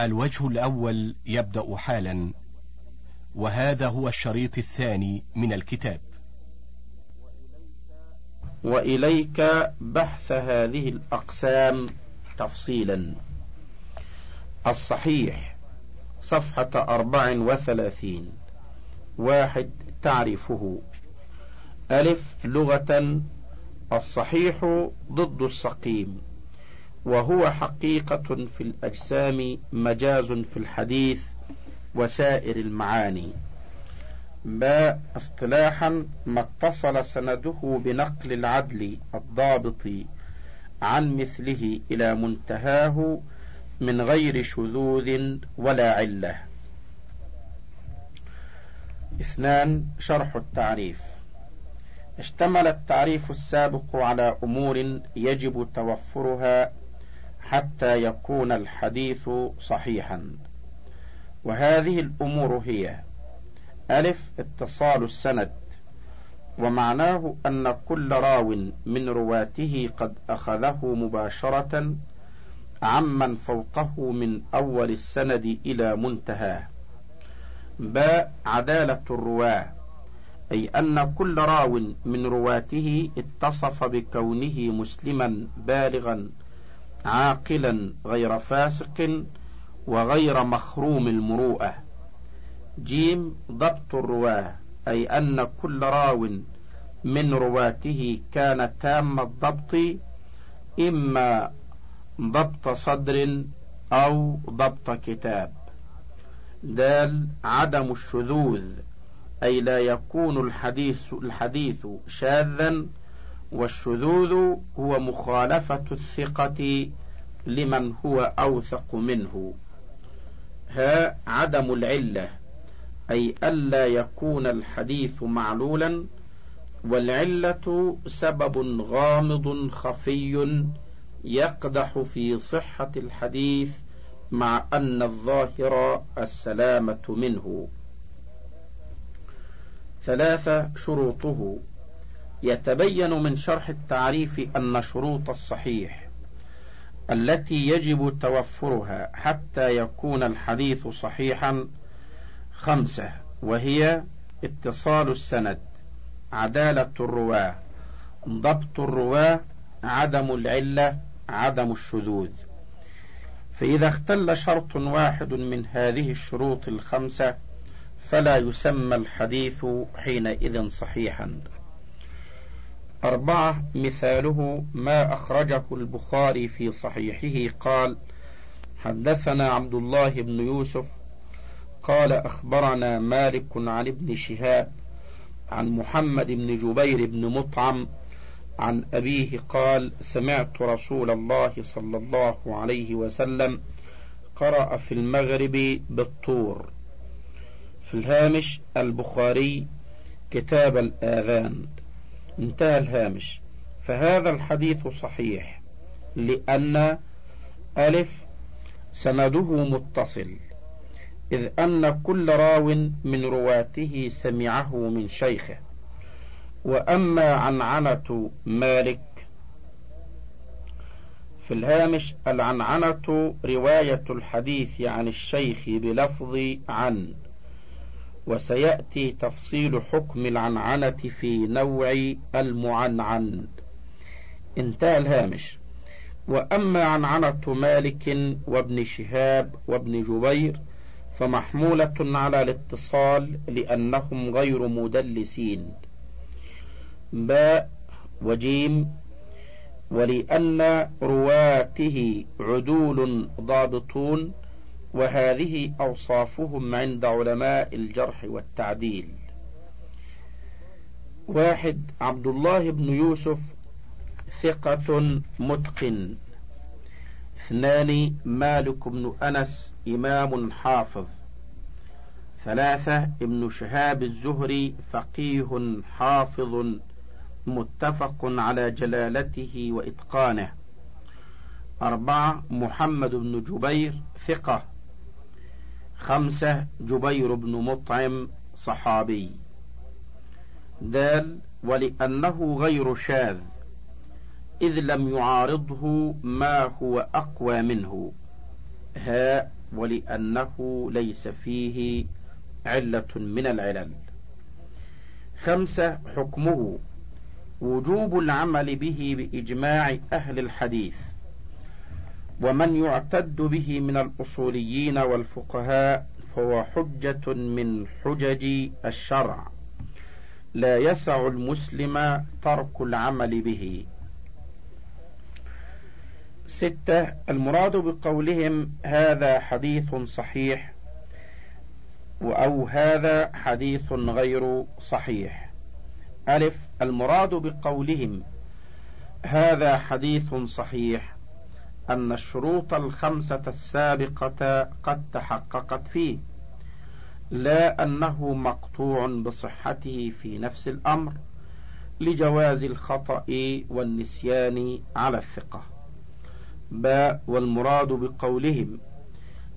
الوجه الأول يبدأ حالا وهذا هو الشريط الثاني من الكتاب. وإليك بحث هذه الأقسام تفصيلا. الصحيح صفحة أربع وثلاثين. واحد تعرفه. ألف لغة. الصحيح ضد السقيم. وهو حقيقة في الأجسام مجاز في الحديث وسائر المعاني. باء اصطلاحا ما اتصل سنده بنقل العدل الضابط عن مثله إلى منتهاه من غير شذوذ ولا علة. اثنان شرح التعريف. اشتمل التعريف السابق على أمور يجب توفرها حتى يكون الحديث صحيحا. وهذه الأمور هي ألف اتصال السند. ومعناه أن كل راو من رواته قد أخذه مباشرة عمن فوقه من أول السند إلى منتهاه باء عدالة الرواة أي أن كل راو من رواته اتصف بكونه مسلما بالغا. عاقلا غير فاسق وغير مخروم المروءة. جيم ضبط الرواة أي أن كل راو من رواته كان تام الضبط إما ضبط صدر أو ضبط كتاب. دال عدم الشذوذ أي لا يكون الحديث الحديث شاذا والشذوذ هو مخالفة الثقة لمن هو أوثق منه. ها عدم العلة أي ألا يكون الحديث معلولا والعلة سبب غامض خفي يقدح في صحة الحديث مع أن الظاهر السلامة منه. ثلاثة شروطه. يتبين من شرح التعريف أن شروط الصحيح التي يجب توفرها حتى يكون الحديث صحيحا خمسة وهي اتصال السند عدالة الرواة ضبط الرواة عدم العلة عدم الشذوذ. فإذا اختل شرط واحد من هذه الشروط الخمسة فلا يسمى الحديث حينئذ صحيحا. أربعة مثاله ما أخرجه البخاري في صحيحه قال حدثنا عبد الله بن يوسف قال أخبرنا مالك عن ابن شهاب عن محمد بن جبير بن مطعم عن أبيه قال سمعت رسول الله صلى الله عليه وسلم قرأ في المغرب بالطور. في الهامش البخاري كتاب الآذان. انتهى الهامش. فهذا الحديث صحيح لأن ألف سنده متصل إذ أن كل راو من رواته سمعه من شيخه. وأما عنعنة مالك في الهامش العنعنة رواية الحديث عن الشيخ بلفظ عن. وسيأتي تفصيل حكم العنعنة في نوع المعنعن. انتهى الهامش. وأما عنعنة مالك وابن شهاب وابن جبير فمحمولة على الاتصال لأنهم غير مدلسين. باء وجيم. ولأن رواته عدول ضابطون وهذه أوصافهم عند علماء الجرح والتعديل. واحد عبد الله بن يوسف ثقة متقن. اثنان مالك بن أنس إمام حافظ. ثلاثة ابن شهاب الزهري فقيه حافظ متفق على جلالته وإتقانه. أربعة محمد بن جبير ثقة خمسة جبير بن مطعم صحابي. دال ولأنه غير شاذ إذ لم يعارضه ما هو أقوى منه. هاء ولأنه ليس فيه علة من العلل. خمسة حكمه وجوب العمل به بإجماع أهل الحديث. ومن يعتد به من الأصوليين والفقهاء فهو حجة من حجج الشرع. لا يسع المسلم ترك العمل به. ستة المراد بقولهم هذا حديث صحيح أو هذا حديث غير صحيح. ألف المراد بقولهم هذا حديث صحيح أن الشروط الخمسة السابقة قد تحققت فيه لا أنه مقطوع بصحته في نفس الأمر لجواز الخطأ والنسيان على الثقة. باء والمراد بقولهم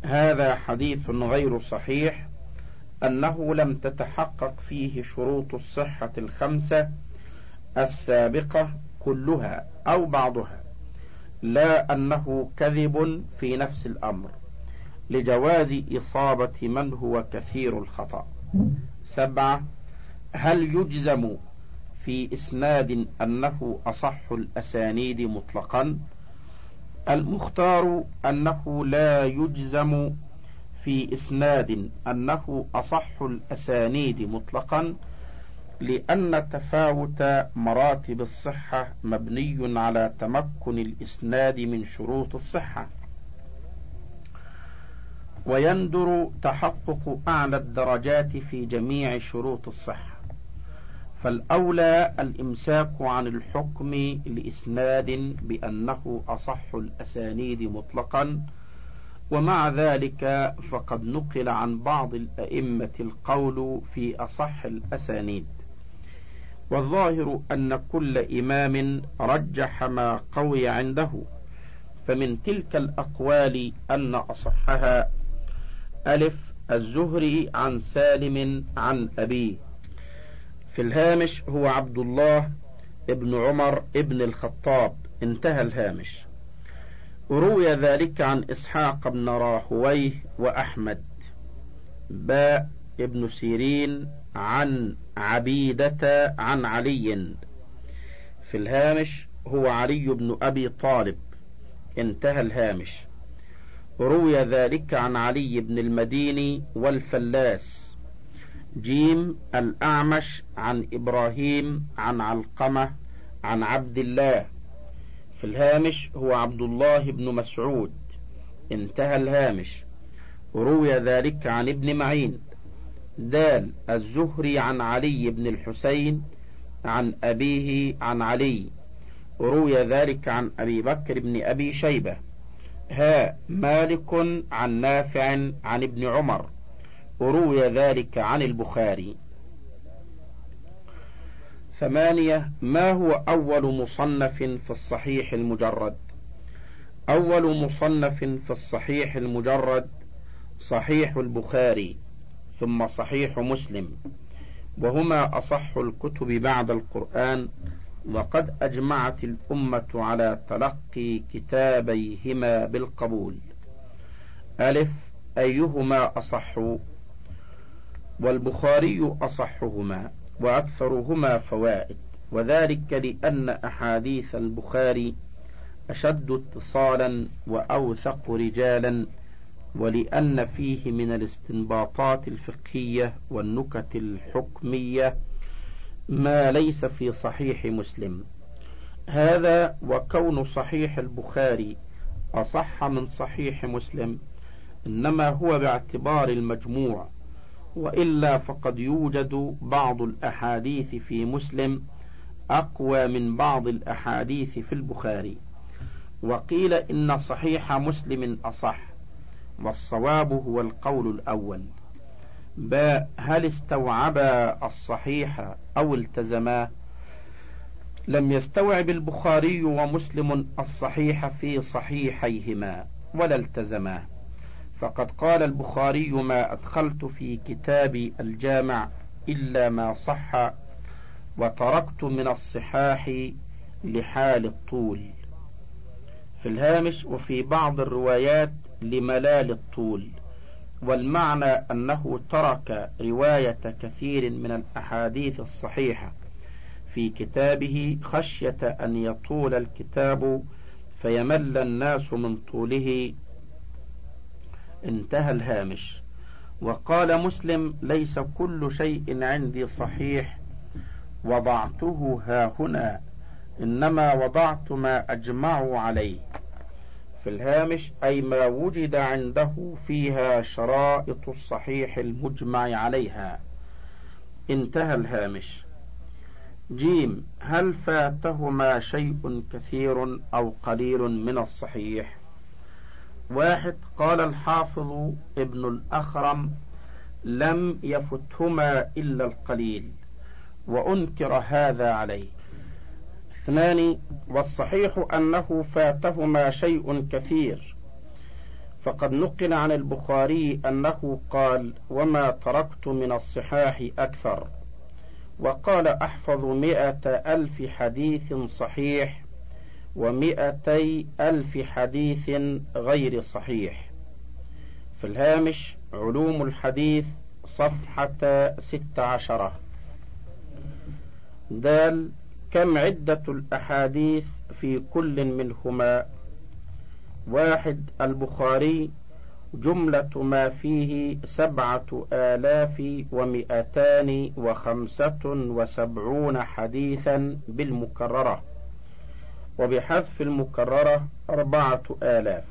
هذا حديث غير صحيح أنه لم تتحقق فيه شروط الصحة الخمسة السابقة كلها أو بعضها. لا أنه كذب في نفس الأمر لجواز إصابة من هو كثير الخطأ. سبعة هل يجزم في إسناد أنه أصح الأسانيد مطلقا؟ المختار أنه لا يجزم في إسناد أنه أصح الأسانيد مطلقا لأن تفاوت مراتب الصحة مبني على تمكن الإسناد من شروط الصحة. ويندر تحقق أعلى الدرجات في جميع شروط الصحة. فالأولى الإمساك عن الحكم لإسناد بأنه أصح الأسانيد مطلقا. ومع ذلك فقد نقل عن بعض الأئمة القول في أصح الأسانيد. والظاهر أن كل إمام رجح ما قوي عنده فمن تلك الأقوال أن أصحها ألف الزهري عن سالم عن أبيه. في الهامش هو عبد الله ابن عمر ابن الخطاب. انتهى الهامش. روي ذلك عن إسحاق بن راهويه وأحمد. باء ابن سيرين عن عبيدة عن علي. في الهامش هو علي بن أبي طالب. انتهى الهامش. روي ذلك عن علي بن المديني والفلاس. جيم الأعمش عن إبراهيم عن علقمة عن عبد الله. في الهامش هو عبد الله بن مسعود. انتهى الهامش. روي ذلك عن ابن معين. دال الزهري عن علي بن الحسين عن أبيه عن علي. روي ذلك عن أبي بكر بن أبي شيبة. ها مالك عن نافع عن ابن عمر. وروي ذلك عن البخاري. ثمانية ما هو أول مصنف في الصحيح المجرد؟ أول مصنف في الصحيح المجرد صحيح البخاري. ثم صحيح مسلم. وهما أصح الكتب بعد القرآن وقد أجمعت الأمة على تلقي كتابيهما بالقبول. ألف أيهما أصح؟ والبخاري أصحهما وأكثرهما فوائد. وذلك لأن أحاديث البخاري أشد اتصالا وأوثق رجالا ولأن فيه من الاستنباطات الفقهية والنكت الحكمية ما ليس في صحيح مسلم. هذا وكون صحيح البخاري أصح من صحيح مسلم إنما هو باعتبار المجموع وإلا فقد يوجد بعض الأحاديث في مسلم أقوى من بعض الأحاديث في البخاري. وقيل إن صحيح مسلم أصح. والصواب هو القول الأول. باء هل استوعبا الصحيح أو التزما؟ لم يستوعب البخاري ومسلم الصحيح في صحيحيهما ولا التزما. فقد قال البخاري ما أدخلت في كتابي الجامع إلا ما صح وتركت من الصحاح لحال الطول. في الهامش وفي بعض الروايات لملال الطول والمعنى أنه ترك رواية كثير من الأحاديث الصحيحة. في كتابه خشية أن يطول الكتاب فيمل الناس من طوله. انتهى الهامش. وقال مسلم ليس كل شيء عندي صحيح. وضعته ها هنا إنما وضعت ما أجمعوا عليه. في الهامش أي ما وجد عنده فيها شرائط الصحيح المجمع عليها. انتهى الهامش. جيم هل فاتهما شيء كثير أو قليل من الصحيح؟ واحد قال الحافظ ابن الأخرم لم يفتهما إلا القليل وأنكر هذا عليه. اثنان والصحيح أنه فاتهما شيء كثير. فقد نقل عن البخاري أنه قال وما تركت من الصحاح أكثر وقال أحفظ مئة ألف حديث صحيح ومئتي ألف حديث غير صحيح في الهامش علوم الحديث صفحة ست عشرة دال كم عدة الأحاديث في كل منهما؟ واحد البخاري جملة ما فيه سبعة آلاف ومئتان وخمسة وسبعون حديثا بالمكررة وبحذف المكررة أربعة آلاف.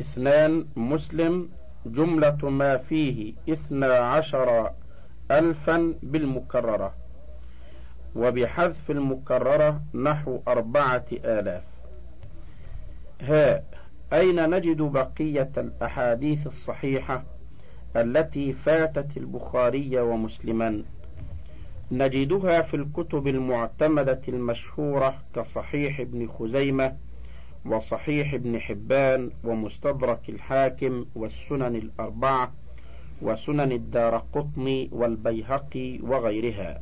اثنان مسلم جملة ما فيه اثنا عشر ألفا بالمكررة. وبحذف المكررة نحو أربعة آلاف. هاء أين نجد بقية الأحاديث الصحيحة التي فاتت البخاري ومسلما؟ نجدها في الكتب المعتمدة المشهورة كصحيح ابن خزيمة وصحيح ابن حبان ومستدرك الحاكم والسنن الأربعة وسنن الدار قطني والبيهقي وغيرها.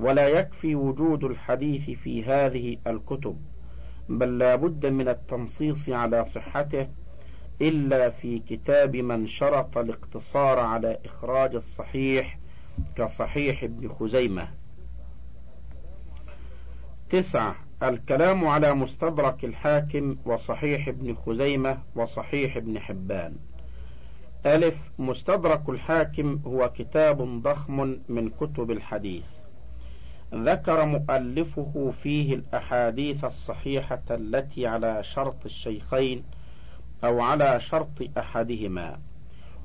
ولا يكفي وجود الحديث في هذه الكتب بل لا بد من التنصيص على صحته إلا في كتاب من شرط الاقتصار على إخراج الصحيح كصحيح ابن خزيمة. تسعة الكلام على مستدرك الحاكم وصحيح ابن خزيمة وصحيح ابن حبان. ألف مستدرك الحاكم هو كتاب ضخم من كتب الحديث. ذكر مؤلفه فيه الأحاديث الصحيحة التي على شرط الشيخين أو على شرط أحدهما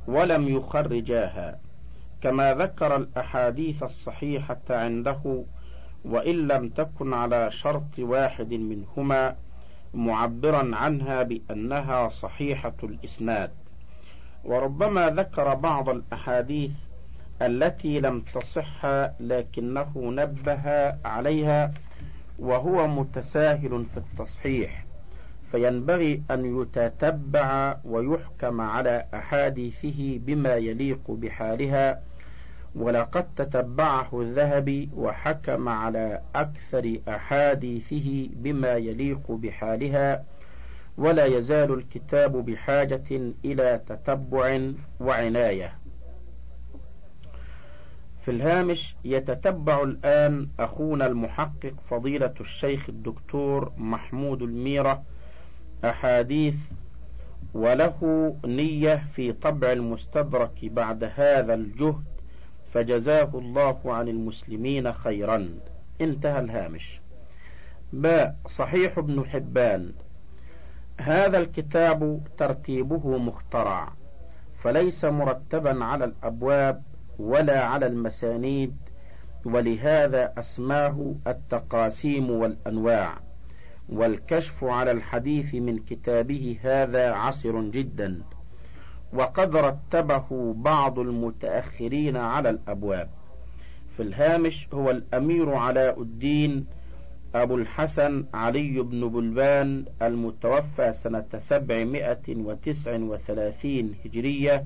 ولم يخرجاها كما ذكر الأحاديث الصحيحة عنده وإن لم تكن على شرط واحد منهما معبرا عنها بأنها صحيحة الإسناد. وربما ذكر بعض الأحاديث التي لم تصح لكنه نبه عليها وهو متساهل في التصحيح فينبغي أن يتتبع ويحكم على أحاديثه بما يليق بحالها. ولقد تتبعه الذهبي وحكم على أكثر أحاديثه بما يليق بحالها ولا يزال الكتاب بحاجة إلى تتبع وعناية. في الهامش يتتبع الآن أخونا المحقق فضيلة الشيخ الدكتور محمود الميرة أحاديث وله نية في طبع المستدرك بعد هذا الجهد فجزاه الله عن المسلمين خيرا. انتهى الهامش. باء صحيح ابن حبان. هذا الكتاب ترتيبه مخترع فليس مرتبا على الأبواب ولا على المسانيد ولهذا أسماه التقاسيم والأنواع. والكشف على الحديث من كتابه هذا عسر جدا. وقد رتبه بعض المتأخرين على الأبواب. في الهامش هو الأمير علاء الدين أبو الحسن علي بن بلبان المتوفى سنة سبعمائة وتسع وثلاثين هجرية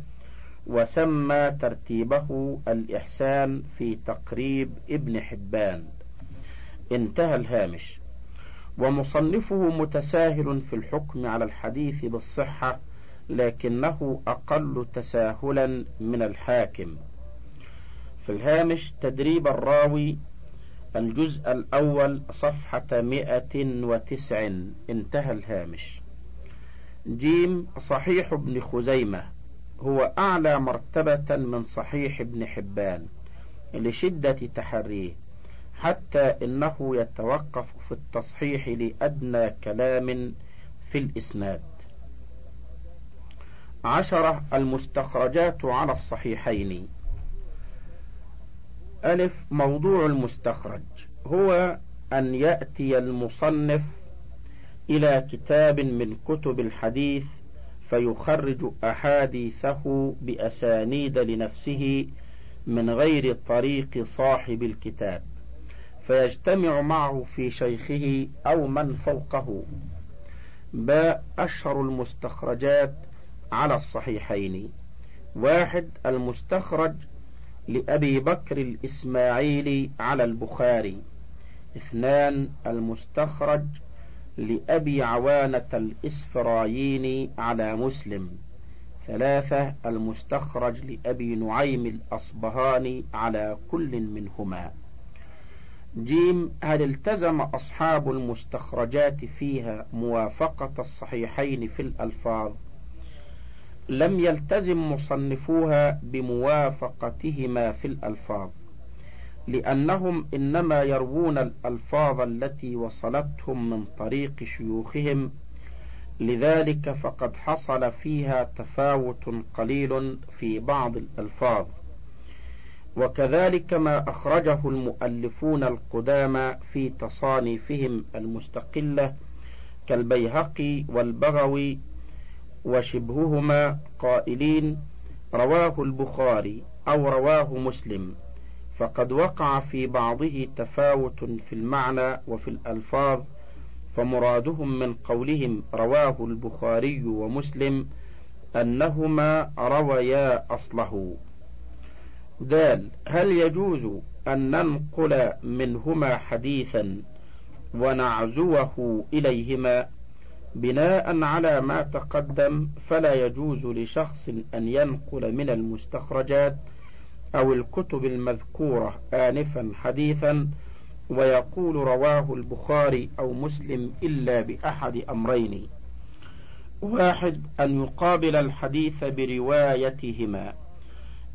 وسمى ترتيبه الإحسان في تقريب ابن حبان. انتهى الهامش. ومصنفه متساهل في الحكم على الحديث بالصحة لكنه أقل تساهلا من الحاكم. في الهامش تدريب الراوي الجزء الأول صفحة مئة وتسع. انتهى الهامش. جيم صحيح ابن خزيمة. هو أعلى مرتبة من صحيح ابن حبان لشدة تحريه حتى إنه يتوقف في التصحيح لأدنى كلام في الإسناد. عشرة المستخرجات على الصحيحين. ألف موضوع المستخرج. هو أن يأتي المصنف إلى كتاب من كتب الحديث فيخرج أحاديثه بأسانيد لنفسه من غير طريق صاحب الكتاب فيجتمع معه في شيخه أو من فوقه. باء أشهر المستخرجات على الصحيحين. واحد المستخرج لأبي بكر الإسماعيلي على البخاري. اثنان المستخرج لأبي عوانة الإسفرايين على مسلم. ثلاثة المستخرج لأبي نعيم الأصبهاني على كل منهما. جيم هل التزم أصحاب المستخرجات فيها موافقة الصحيحين في الألفاظ؟ لم يلتزم مصنفوها بموافقتهما في الألفاظ. لأنهم إنما يروون الألفاظ التي وصلتهم من طريق شيوخهم لذلك فقد حصل فيها تفاوت قليل في بعض الألفاظ. وكذلك ما أخرجه المؤلفون القدامى في تصانيفهم المستقلة كالبيهقي والبغوي وشبههما قائلين رواه البخاري أو رواه مسلم. فقد وقع في بعضه تفاوت في المعنى وفي الألفاظ فمرادهم من قولهم رواه البخاري ومسلم أنهما رويا أصله. دال هل يجوز أن ننقل منهما حديثا ونعزوه إليهما؟ بناء على ما تقدم فلا يجوز لشخص أن ينقل من المستخرجات أو الكتب المذكورة آنفا حديثا ويقول رواه البخاري أو مسلم إلا بأحد أمرين. واحد أن يقابل الحديث بروايتهما.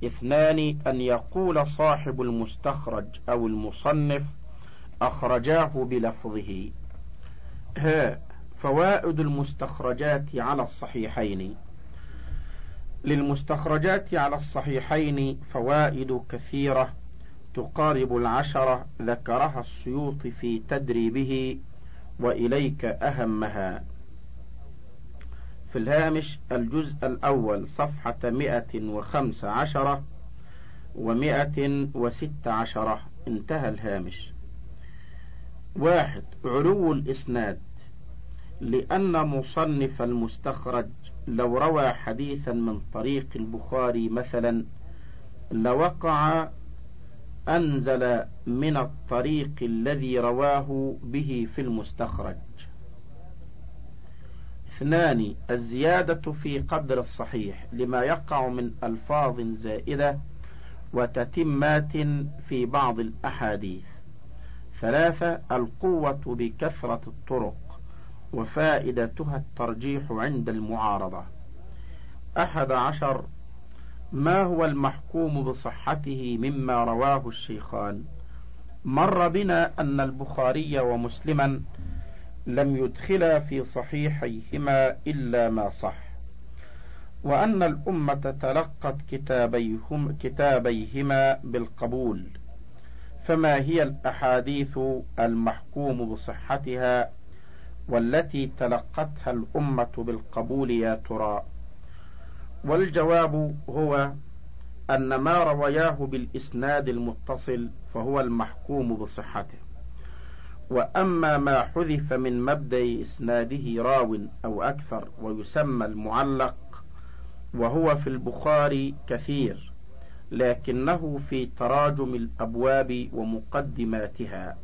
اثنان أن يقول صاحب المستخرج أو المصنف أخرجاه بلفظه. ها فوائد المستخرجات على الصحيحين. للمستخرجات على الصحيحين فوائد كثيرة تقارب العشرة ذكرها السيوط في تدريبه وإليك أهمها. في الهامش الجزء الأول صفحة مئة وخمس عشرة ومئة وست عشرة انتهى الهامش. واحد علو الإسناد. لأن مصنف المستخرج لو روى حديثا من طريق البخاري مثلا لوقع أنزل من الطريق الذي رواه به في المستخرج. اثنان الزيادة في قدر الصحيح لما يقع من ألفاظ زائدة وتتمات في بعض الأحاديث. ثلاثة القوة بكثرة الطرق. وفائدتها الترجيح عند المعارضة. أحد عشر ما هو المحكوم بصحته مما رواه الشيخان؟ مر بنا أن البخاري ومسلما لم يدخلا في صحيحيهما إلا ما صح وأن الأمة تلقت كتابيهم كتابيهما بالقبول فما هي الأحاديث المحكوم بصحتها والتي تلقتها الأمة بالقبول يا ترى. والجواب هو أن ما روياه بالإسناد المتصل فهو المحكوم بصحته. وأما ما حذف من مبدأ إسناده راو أو أكثر ويسمى المعلق وهو في البخاري كثير لكنه في تراجم الأبواب ومقدماتها.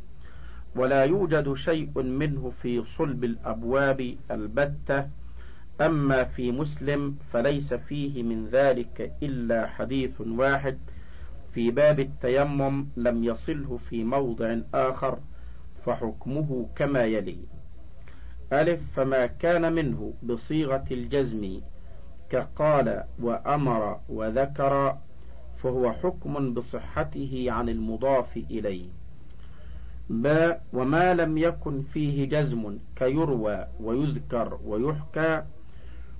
ولا يوجد شيء منه في صلب الأبواب البتة. أما في مسلم فليس فيه من ذلك إلا حديث واحد. في باب التيمم لم يصله في موضع آخر فحكمه كما يلي. ألف فما كان منه بصيغة الجزم كقال وأمر وذكر فهو حكم بصحته عن المضاف إليه. باء وما لم يكن فيه جزم كيروى ويذكر ويحكى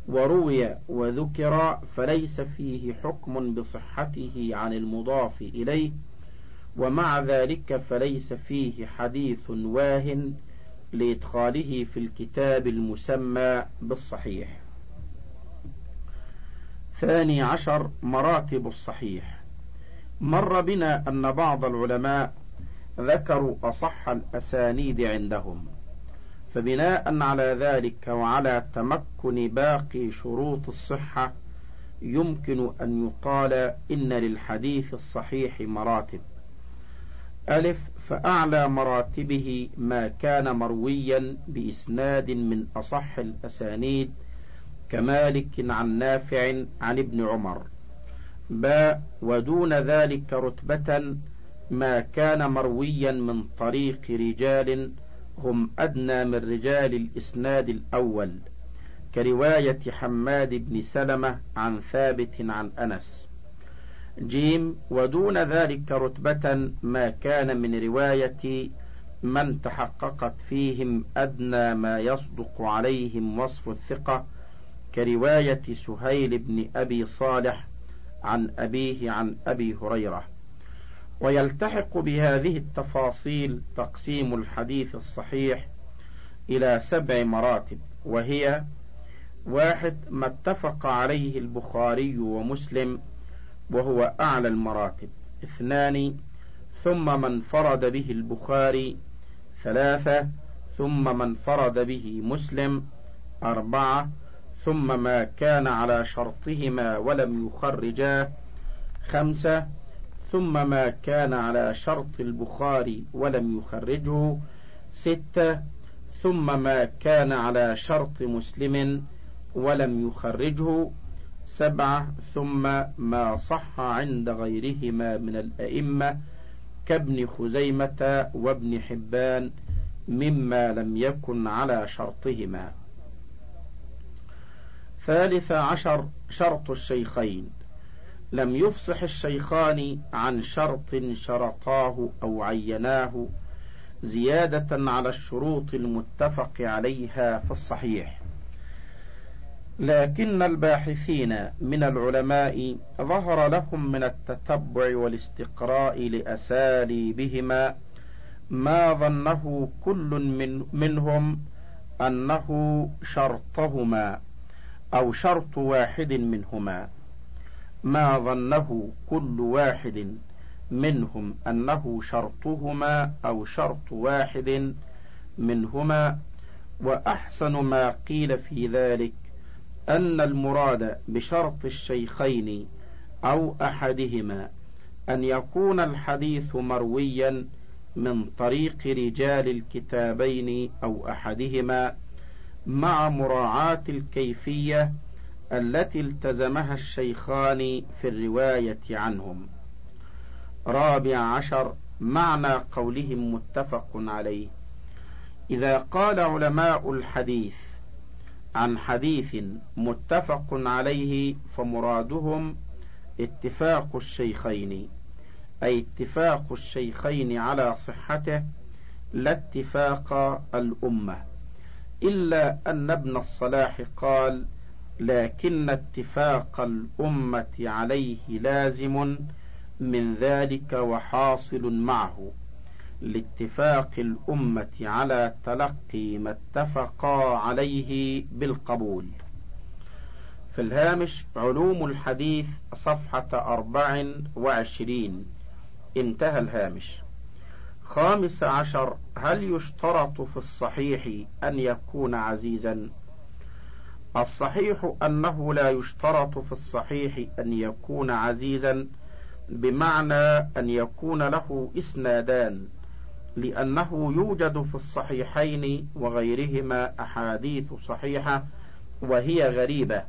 وروي وذكر فليس فيه حكم بصحته عن المضاف إليه ومع ذلك فليس فيه حديث واهن لإدخاله في الكتاب المسمى بالصحيح. ثاني عشر مراتب الصحيح. مر بنا أن بعض العلماء ذكروا أصح الأسانيد عندهم. فبناء على ذلك وعلى تمكن باقي شروط الصحة يمكن أن يقال إن للحديث الصحيح مراتب. ألف فأعلى مراتبه ما كان مرويا بإسناد من أصح الأسانيد كمالك عن نافع عن ابن عمر. باء ودون ذلك رتبة ما كان مرويا من طريق رجال هم أدنى من رجال الإسناد الأول كرواية حماد بن سلمة عن ثابت عن أنس. جيم ودون ذلك رتبة ما كان من رواية من تحققت فيهم أدنى ما يصدق عليهم وصف الثقة كرواية سهيل بن أبي صالح عن أبيه عن أبي هريرة. ويلتحق بهذه التفاصيل تقسيم الحديث الصحيح إلى سبع مراتب وهي واحد ما اتفق عليه البخاري ومسلم وهو أعلى المراتب اثنان ثم من فرد به البخاري ثلاثة ثم من فرد به مسلم أربعة ثم ما كان على شرطهما ولم يخرجاه خمسة ثم ما كان على شرط البخاري ولم يخرجه. ستة. ثم ما كان على شرط مسلم ولم يخرجه. سبعة. ثم ما صح عند غيرهما من الأئمة كابن خزيمة وابن حبان مما لم يكن على شرطهما. ثالث عشر. شرط الشيخين. لم يفصح الشيخان عن شرط شرطاه أو عيناه زيادة على الشروط المتفق عليها في الصحيح. لكن الباحثين من العلماء ظهر لهم من التتبع والاستقراء لأساليبهما ما ظنه كل من منهم أنه شرطهما أو شرط واحد منهما. ما ظنه كل واحد منهم أنه شرطهما أو شرط واحد منهما وأحسن ما قيل في ذلك أن المراد بشرط الشيخين أو أحدهما أن يكون الحديث مرويا من طريق رجال الكتابين أو أحدهما مع مراعاة الكيفية التي التزمها الشيخان في الرواية عنهم. رابع عشر معنى قولهم متفق عليه. إذا قال علماء الحديث عن حديث متفق عليه فمرادهم اتفاق الشيخين أي اتفاق الشيخين على صحته لا اتفاق الأمة إلا أن ابن الصلاح قال لكن اتفاق الأمة عليه لازم من ذلك وحاصل معه. لاتفاق الأمة على تلقي ما اتفقا عليه بالقبول. في الهامش علوم الحديث صفحة أربع وعشرين. انتهى الهامش. خامس عشر هل يشترط في الصحيح أن يكون عزيزا؟ الصحيح أنه لا يشترط في الصحيح أن يكون عزيزا بمعنى أن يكون له إسنادان لأنه يوجد في الصحيحين وغيرهما أحاديث صحيحة وهي غريبة.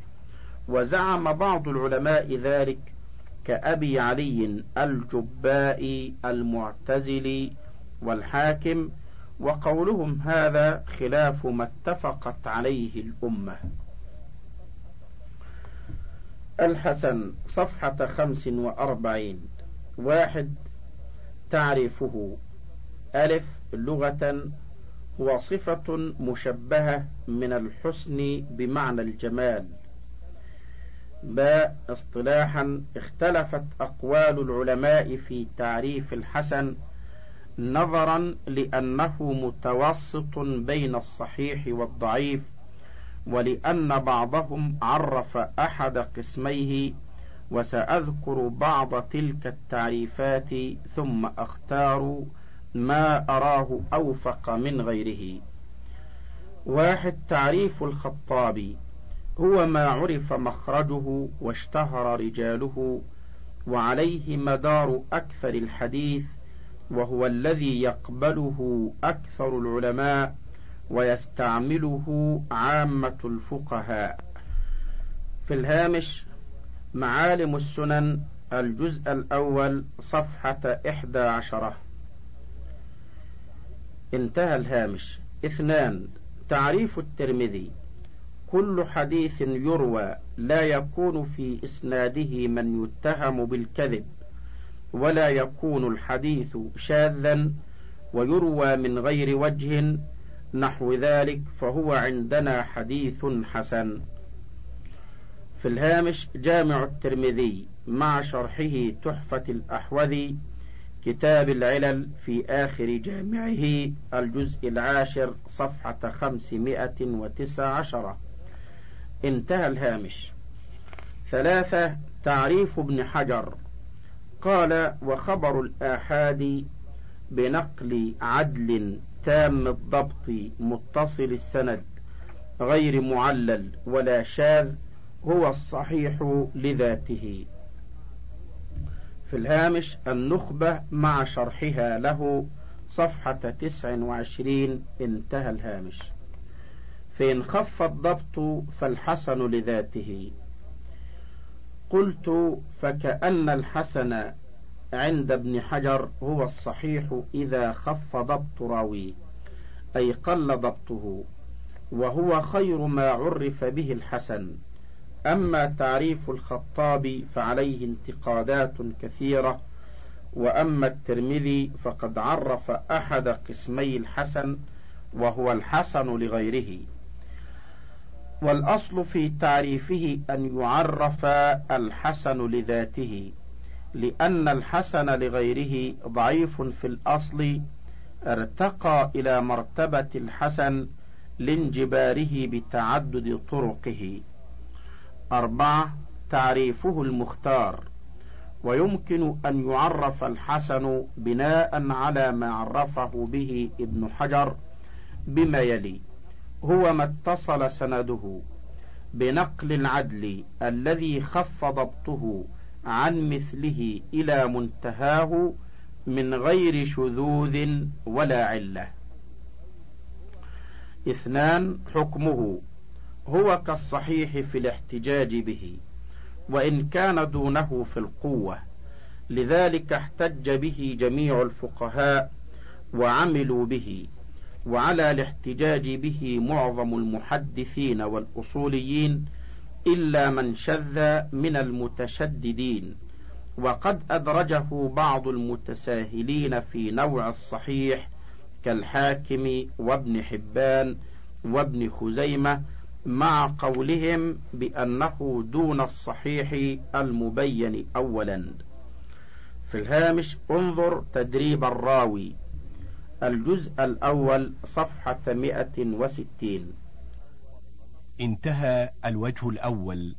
وزعم بعض العلماء ذلك كأبي علي الجباء المعتزلي والحاكم وقولهم هذا خلاف ما اتفقت عليه الأمة. الحسن صفحة خمس وأربعين. واحد تعريفه. ألف لغة هو صفة مشبهة من الحسن بمعنى الجمال. باء اصطلاحا اختلفت أقوال العلماء في تعريف الحسن نظرا لأنه متوسط بين الصحيح والضعيف. ولأن بعضهم عرف أحد قسميه وسأذكر بعض تلك التعريفات ثم أختار ما أراه أوفق من غيره. واحد تعريف الخطابي هو ما عرف مخرجه واشتهر رجاله وعليه مدار أكثر الحديث وهو الذي يقبله أكثر العلماء ويستعمله عامة الفقهاء. في الهامش معالم السنن الجزء الأول صفحة إحدى عشرة. انتهى الهامش. اثنان تعريف الترمذي. كل حديث يروى لا يكون في إسناده من يتهم بالكذب ولا يكون الحديث شاذا ويروى من غير وجه نحو ذلك فهو عندنا حديث حسن. في الهامش جامع الترمذي مع شرحه تحفة الأحوذي كتاب العلل في آخر جامعه الجزء العاشر صفحة خمسمائة وتسع عشرة انتهى الهامش. ثلاثة تعريف ابن حجر. قال وخبر الآحاد بنقل عدل تام الضبط متصل السند غير معلل ولا شاذ هو الصحيح لذاته. في الهامش النخبة مع شرحها له صفحة تسع وعشرين انتهى الهامش. فإن خف الضبط فالحسن لذاته. قلت فكأن الحسن عند ابن حجر هو الصحيح إذا خف ضبط راويه أي قل ضبطه وهو خير ما عرف به الحسن. أما تعريف الخطاب فعليه انتقادات كثيرة وأما الترمذي فقد عرف أحد قسمي الحسن وهو الحسن لغيره. والأصل في تعريفه أن يعرف الحسن لذاته. لأن الحسن لغيره ضعيف في الأصل ارتقى إلى مرتبة الحسن لانجباره بتعدد طرقه. أربعة تعريفه المختار. ويمكن أن يعرف الحسن بناء على ما عرفه به ابن حجر بما يلي. هو ما اتصل سنده بنقل العدل الذي خف ضبطه عن مثله إلى منتهاه من غير شذوذ ولا علة. اثنان حكمه. هو كالصحيح في الاحتجاج به وإن كان دونه في القوة. لذلك احتج به جميع الفقهاء وعملوا به وعلى الاحتجاج به معظم المحدثين والأصوليين إلا من شذ من المتشددين. وقد أدرجه بعض المتساهلين في نوع الصحيح كالحاكم وابن حبان وابن خزيمة مع قولهم بأنه دون الصحيح المبين أولا. في الهامش انظر تدريب الراوي الجزء الأول صفحة 160 انتهى الوجه الأول.